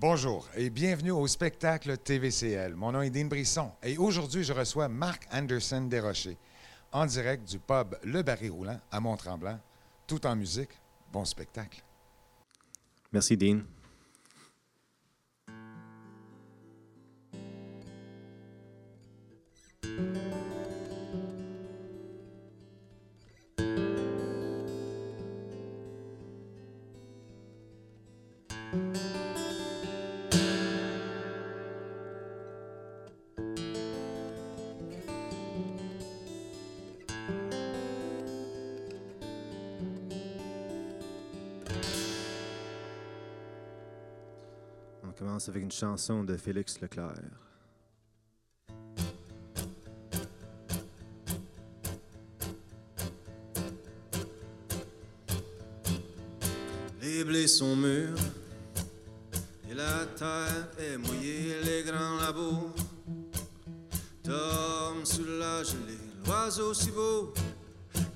Bonjour et bienvenue au spectacle TVCL. Mon nom est Dean Brisson et aujourd'hui, je reçois Marc Anderson Desrochers en direct du pub Le Barry Roulant à Mont-Tremblant, tout en musique. Bon spectacle. Merci, Dean. Avec une chanson de Félix Leclerc. Les blés sont mûrs et la terre est mouillée, les grands labos tombent sous la gelée. L'oiseau si beau,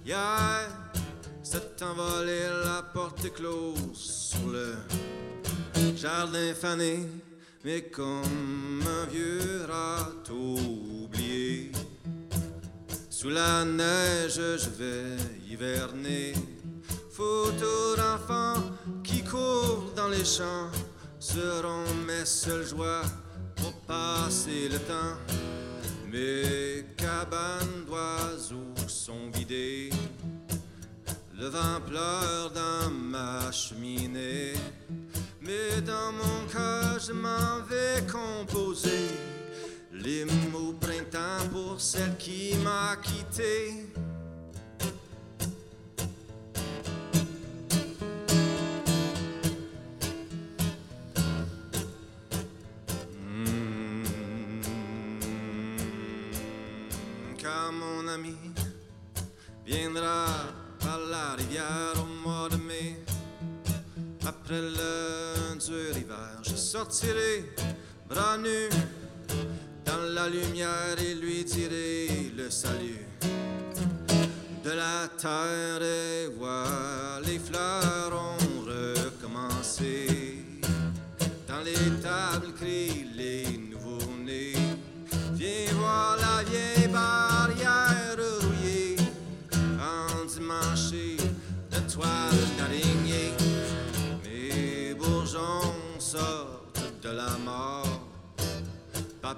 hier, s'est envolé, la porte est close sur le jardin fané, mais comme un vieux râteau oublié. Sous la neige, je vais hiverner. Photos d'enfants qui courent dans les champs seront mes seules joies pour passer le temps. Mes cabanes d'oiseaux sont vidées. Le vent pleure dans ma cheminée. Mais dans mon cœur, je m'en vais composer les mots printemps pour celle qui m'a quitté. Bras nus dans la lumière et lui dirai le salut. De la terre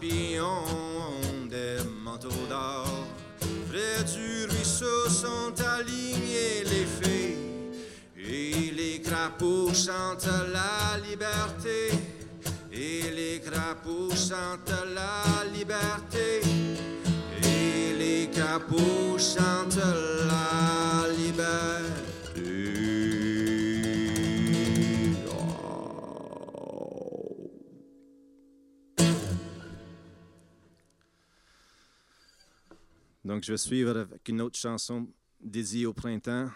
Des manteaux d'or. Près du ruisseau sont alignés les fées. Et les crapauds chantent la liberté. Et les crapauds chantent la liberté. Et les crapauds chantent la liberté. Donc, je vais suivre avec une autre chanson dédiée au printemps,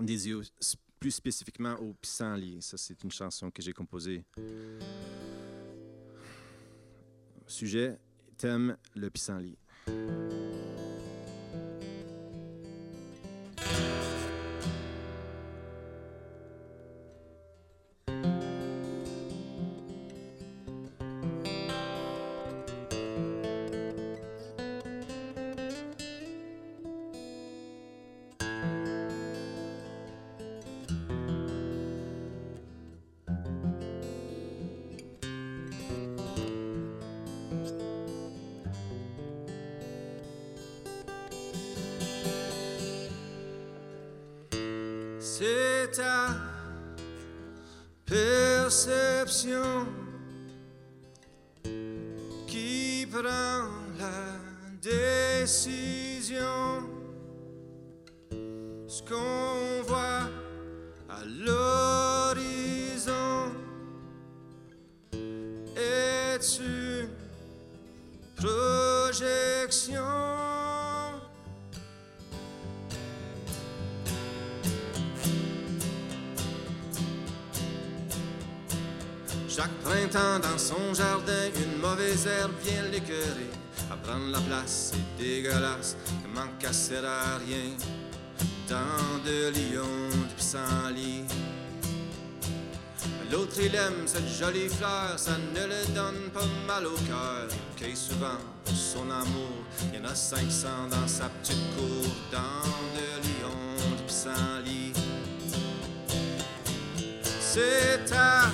dédiée plus spécifiquement au pissenlit. Ça, c'est une chanson que j'ai composée. Sujet, thème, le pissenlit. Décision. Ce qu'on voit à l'horizon est une projection. Chaque printemps dans son jardin, une mauvaise herbe vient l'écœurer. À prendre la place, c'est dégueulasse, ne manque à à rien. Tant de lions, de pissenlits. L'autre il aime cette jolie fleur, ça ne le donne pas mal au cœur. Il souvent pour son amour, il y en a 500 dans sa petite cour, dans de Lyon, de Pissenlit. C'est ta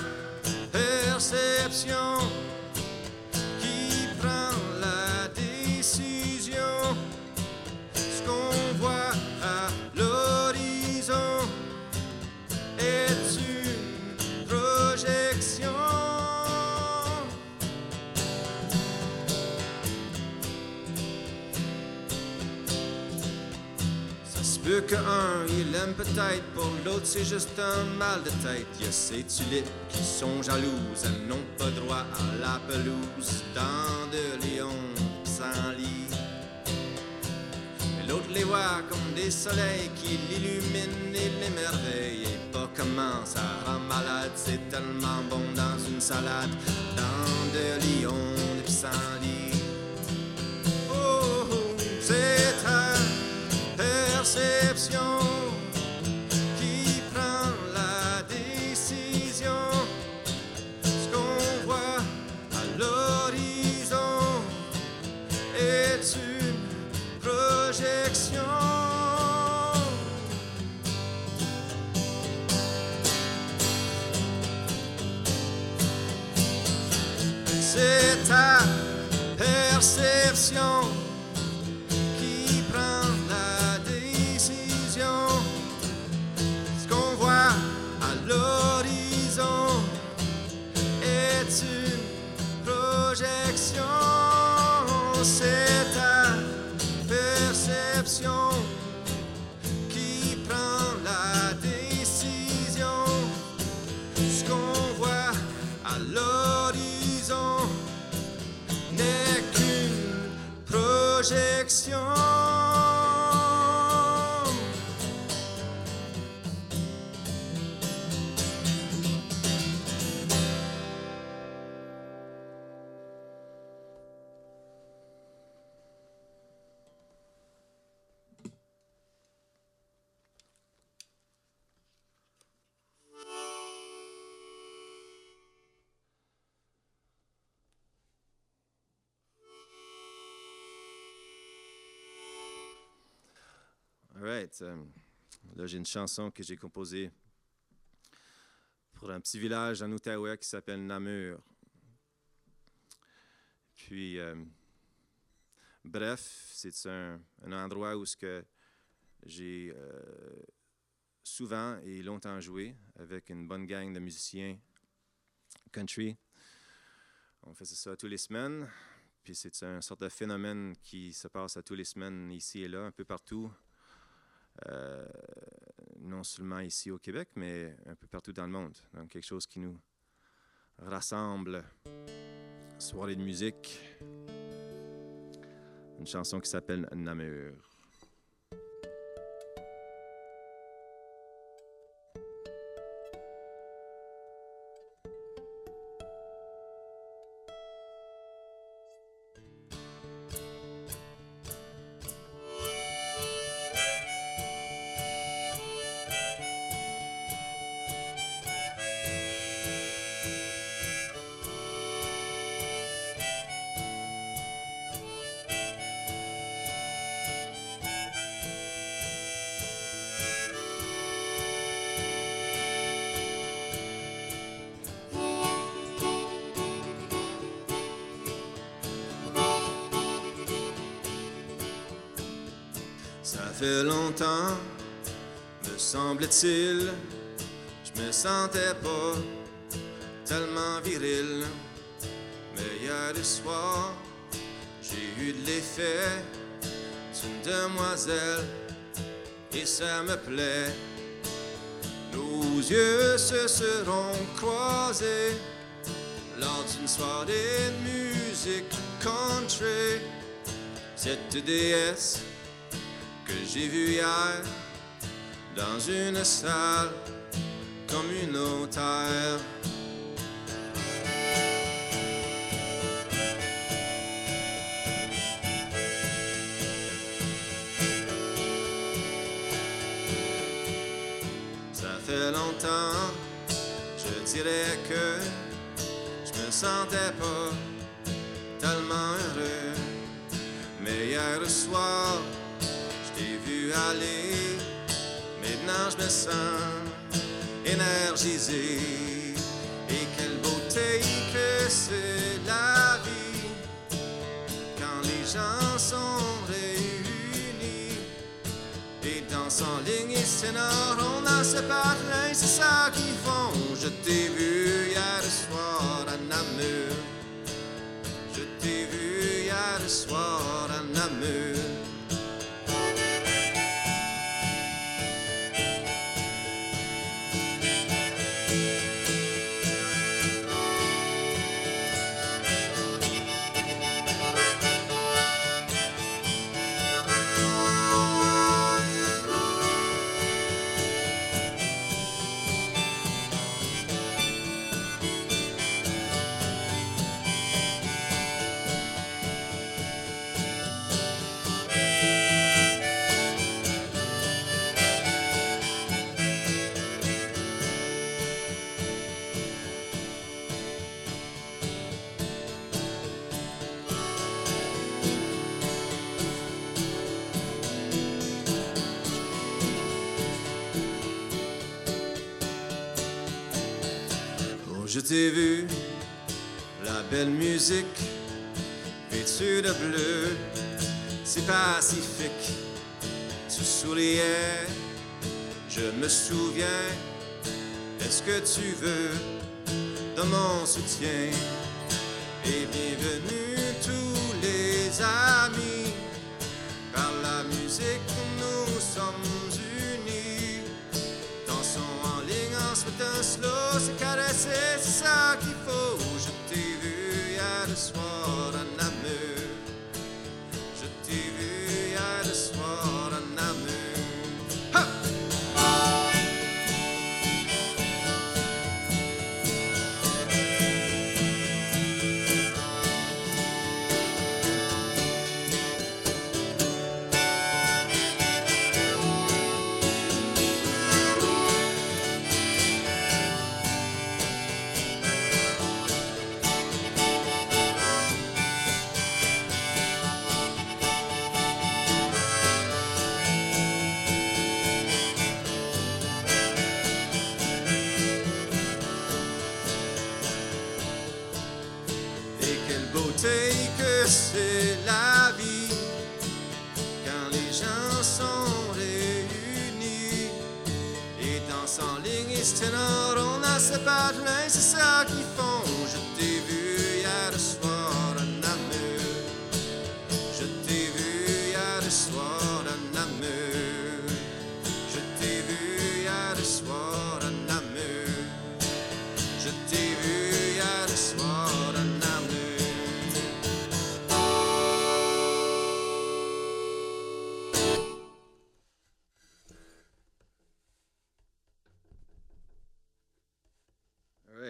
peut-être, pour l'autre c'est juste un mal de tête. Y a ces tulipes qui sont jalouses, elles n'ont pas droit à la pelouse. Dans de Lyon, sans lit. L'autre les voit comme des soleils qui l'illuminent et l'émerveillent. Et pas comment ça rend malade, c'est tellement bon dans une salade. Dans de Lyon, des pissenlits. Oh, oh, c'est ta perception projection. Euh, là, j'ai une chanson que j'ai composée pour un petit village en Outaouais qui s'appelle Namur. Puis, euh, bref, c'est un, un endroit où ce que j'ai euh, souvent et longtemps joué avec une bonne gang de musiciens country. On faisait ça tous les semaines. Puis c'est un sorte de phénomène qui se passe à tous les semaines ici et là, un peu partout. Euh, non seulement ici au Québec, mais un peu partout dans le monde. Donc quelque chose qui nous rassemble. Soirée de musique. Une chanson qui s'appelle Namur. Fait longtemps, me semble-t-il, je me sentais pas tellement viril. Mais hier soir, j'ai eu de l'effet d'une demoiselle et ça me plaît. Nos yeux se seront croisés lors d'une soirée de musique country. Cette déesse j'ai vue hier dans une salle communautaire. Ça fait longtemps, je dirais que je me sentais pas tellement heureux. Mais hier soir, vu aller. Maintenant, je me sens énergisé. Et quelle beauté que c'est la vie quand les gens sont réunis. Et dansent en ligne et on a ce parrain, c'est ça qu'ils font. T'ai vu, la belle musique, vêtue de bleu, c'est pacifique. Tu souriais, je me souviens. Est-ce que tu veux de mon soutien? Et bienvenue tous les amis. Caresser, c'est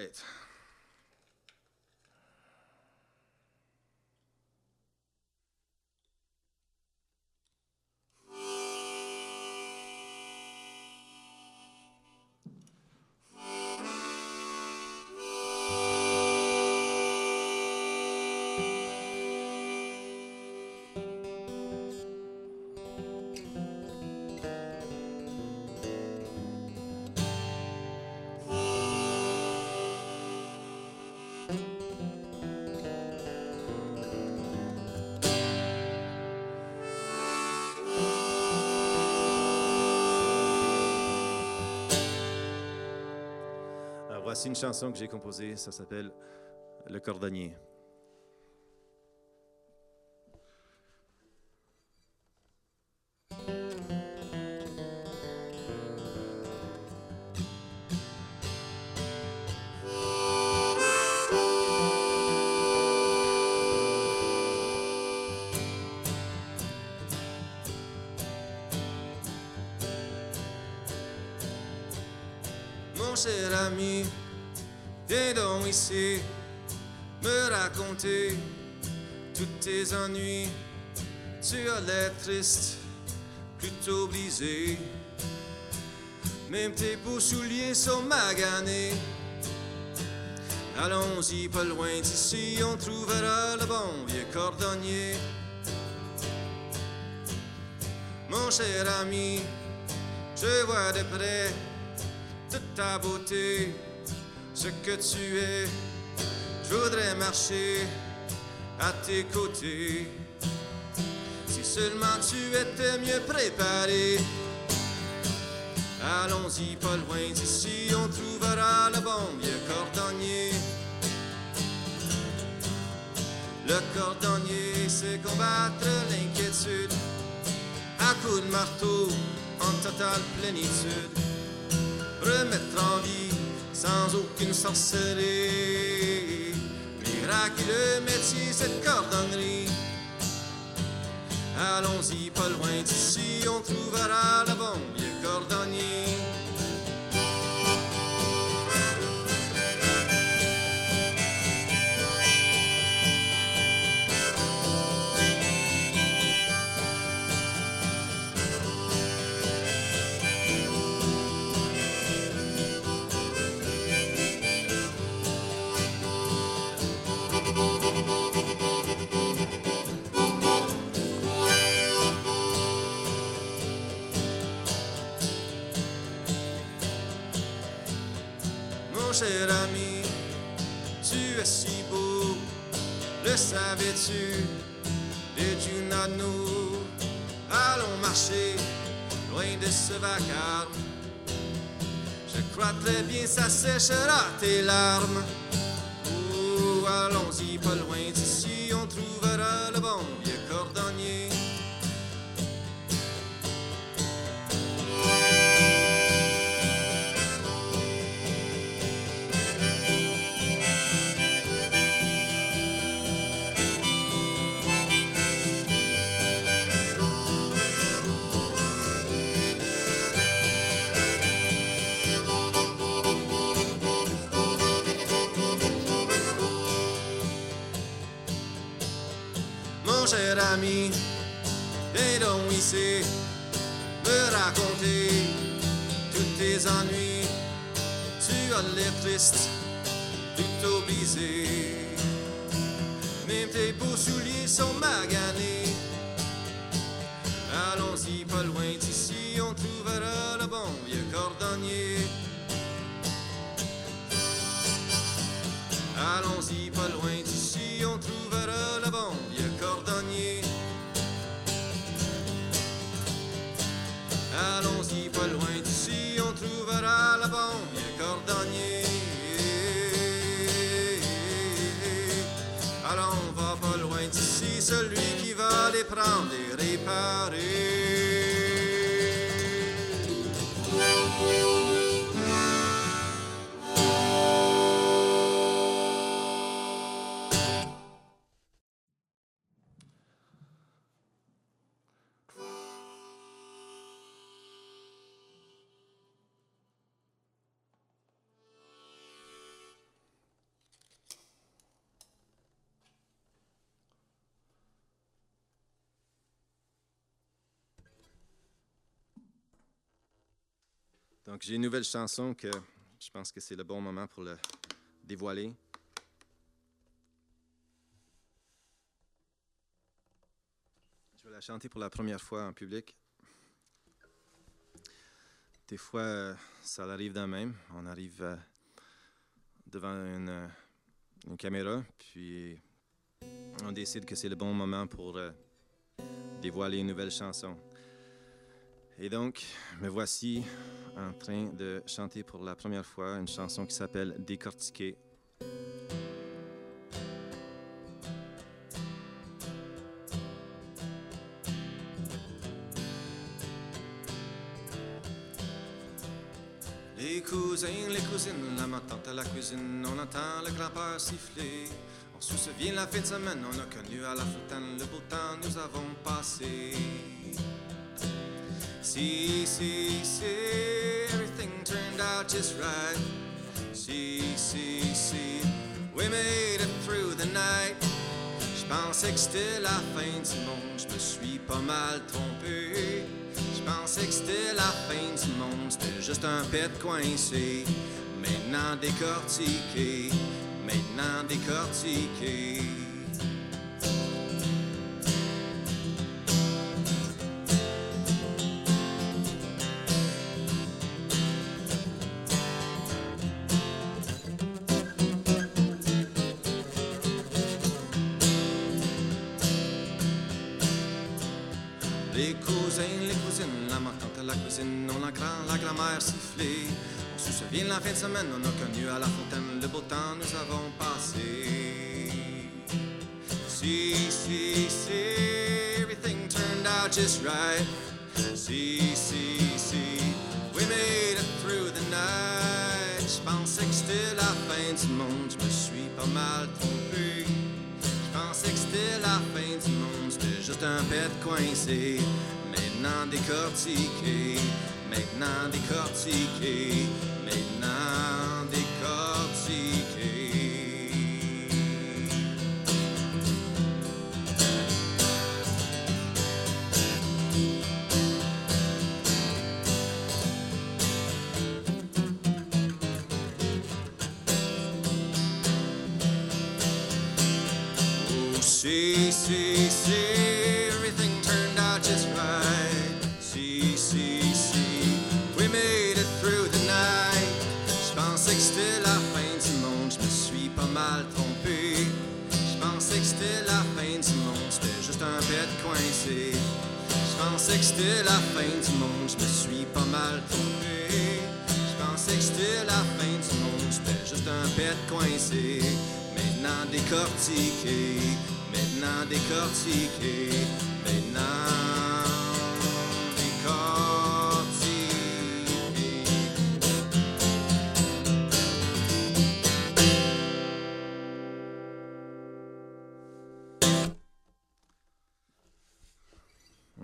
it. Voici une chanson que j'ai composée, ça s'appelle Le cordonnier. Me raconter tous tes ennuis. Tu as l'air triste, plutôt brisé. Même tes beaux souliers sont maganés. Allons-y, pas loin d'ici, on trouvera le bon vieux cordonnier. Mon cher ami, je vois de près toute ta beauté, ce que tu es. Je voudrais marcher à tes côtés. Si seulement tu étais mieux préparé. Allons-y, pas loin d'ici, on trouvera le bon vieux cordonnier. Le cordonnier, c'est combattre l'inquiétude à coups de marteau en totale plénitude. Remettre en vie sans aucune sorcellerie. Miraculeux métier, cette cordonnerie. Allons-y, pas loin d'ici, on trouvera le bon cordonnier. Cher ami, tu es si beau, le savais-tu? Did you not know? Allons marcher loin de ce vacarme. Je crois très bien ça séchera tes larmes. Mon cher ami, viens donc ici me raconter tous tes ennuis. Tu as l'air triste, plutôt brisé. Même tes beaux souliers sont maganés. Va les Donc, j'ai une nouvelle chanson que je pense que c'est le bon moment pour le dévoiler. Je vais la chanter pour la première fois en public. Des fois, ça arrive d'un même. On arrive euh, devant une, euh, une caméra, puis on décide que c'est le bon moment pour euh, dévoiler une nouvelle chanson. Et donc, me voici en train de chanter pour la première fois une chanson qui s'appelle Décortiquer. Les cousins, les cousines, la tante à la cuisine, on entend le grand-père siffler. On se souvient la fin de semaine, on a connu à la fontaine le beau temps nous avons passé. See, see, see, everything turned out just right. See, see, see, we made it through the night. Je pensais que c'était la fin du monde, je me suis pas mal trompé. Je pensais que c'était la fin du monde, c'était juste un pet coincé. Maintenant décortiqué, maintenant décortiqué. De la fin de semaine, on a connu à la fontaine le beau temps nous avons passé. Si, si, si, everything turned out just right. Si, si, si, we made it through the night. Je pensais que c'était la fin du monde, je me suis pas mal trompé. Je pensais que c'était la fin du monde, c'était juste un pet coincé. Maintenant décortiqué, maintenant décortiqué, pensais que c'était la fin du monde, je me suis pas mal trompé. Je pensais que c'était la fin du monde, c'était juste un bête coincé. Maintenant décortiqué, maintenant décortiqué, maintenant décortiqué.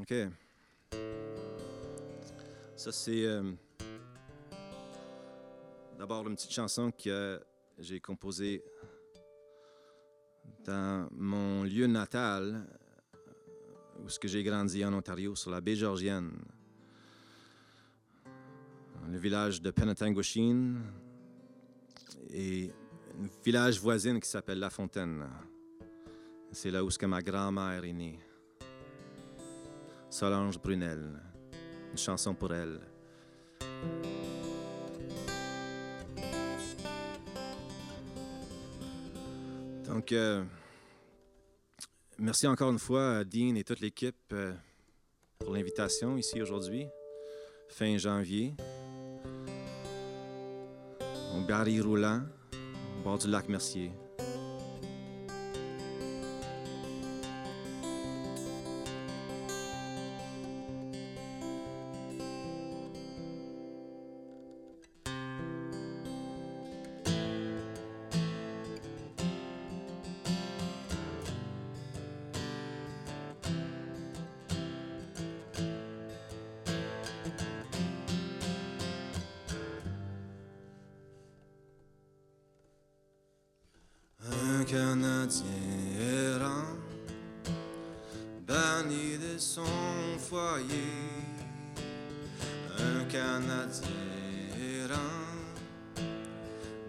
OK. Ça, c'est euh, d'abord une petite chanson que j'ai composée dans mon lieu natal, où ce que j'ai grandi en Ontario, sur la baie Georgienne, le village de Penetanguishene et un village voisine qui s'appelle La Fontaine. C'est là où ce que ma grand-mère est née. Solange Brunel, une chanson pour elle. Donc, euh, merci encore une fois à Dean et toute l'équipe euh, pour l'invitation ici aujourd'hui, fin janvier, au Barry Roulant, au bord du lac Mercier. Canadien errant, banni de son foyer. Un Canadien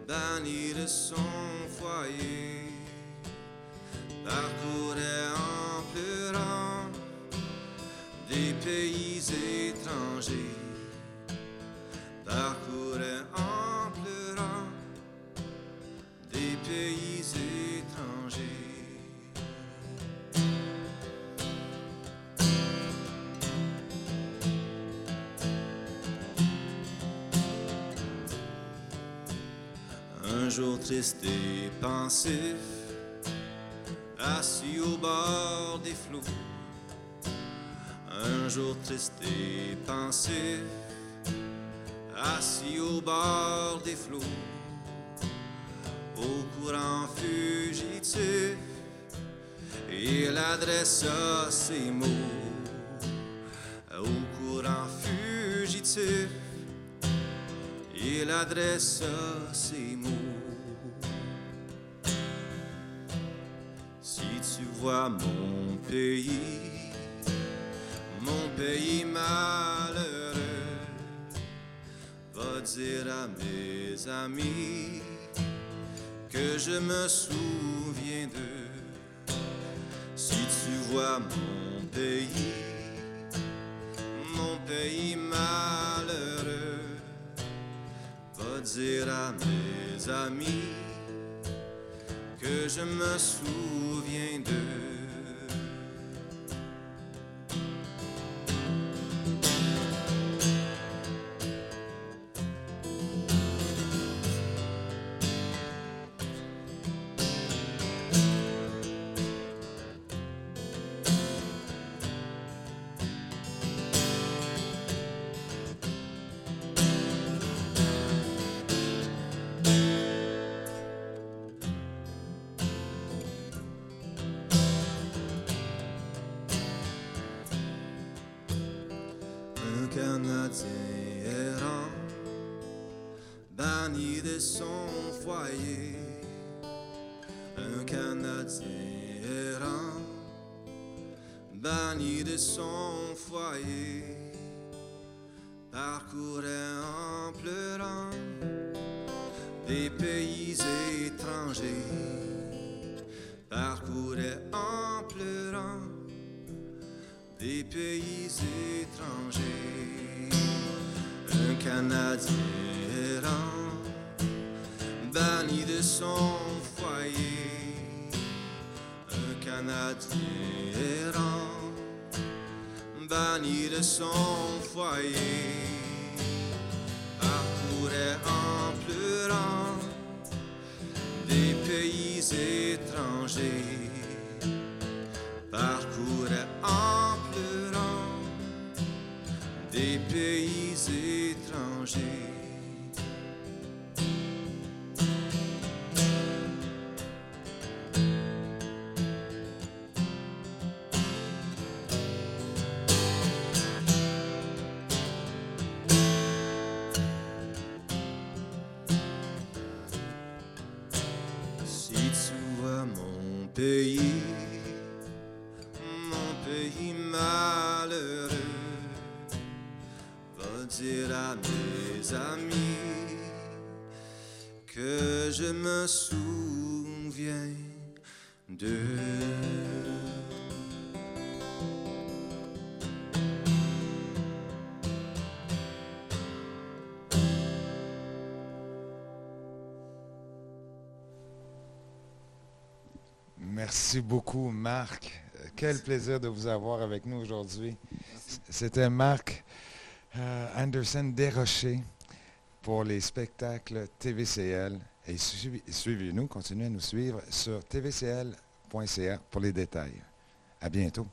banni de son foyer. Jour triste et pensif, assis au bord des flots. Un jour triste et pensif, assis au bord des flots au courant fugitif, il adressa ces mots adressa ces mots. Si tu vois mon pays, mon pays malheureux, va dire à mes amis que je me souviens d'eux. Si tu vois mon pays, mon pays malheureux, dire à mes amis que je me souviens d'eux. Banni de son foyer. Un Canadien errant, banni de son foyer, parcourait en pleurant des pays étrangers, parcourait en pleurant des pays étrangers. Un Canadien de son foyer. Un Canadien errant, banni de son foyer. Parcourait en pleurant des pays étrangers parcourait mon Merci beaucoup, Marc. Euh, Quel plaisir de vous avoir avec nous aujourd'hui. C'était Marc euh, Anderson Desrochers pour les spectacles TVCL. Et suivez-nous, continuez à nous suivre sur tvcl.ca pour les détails. À bientôt.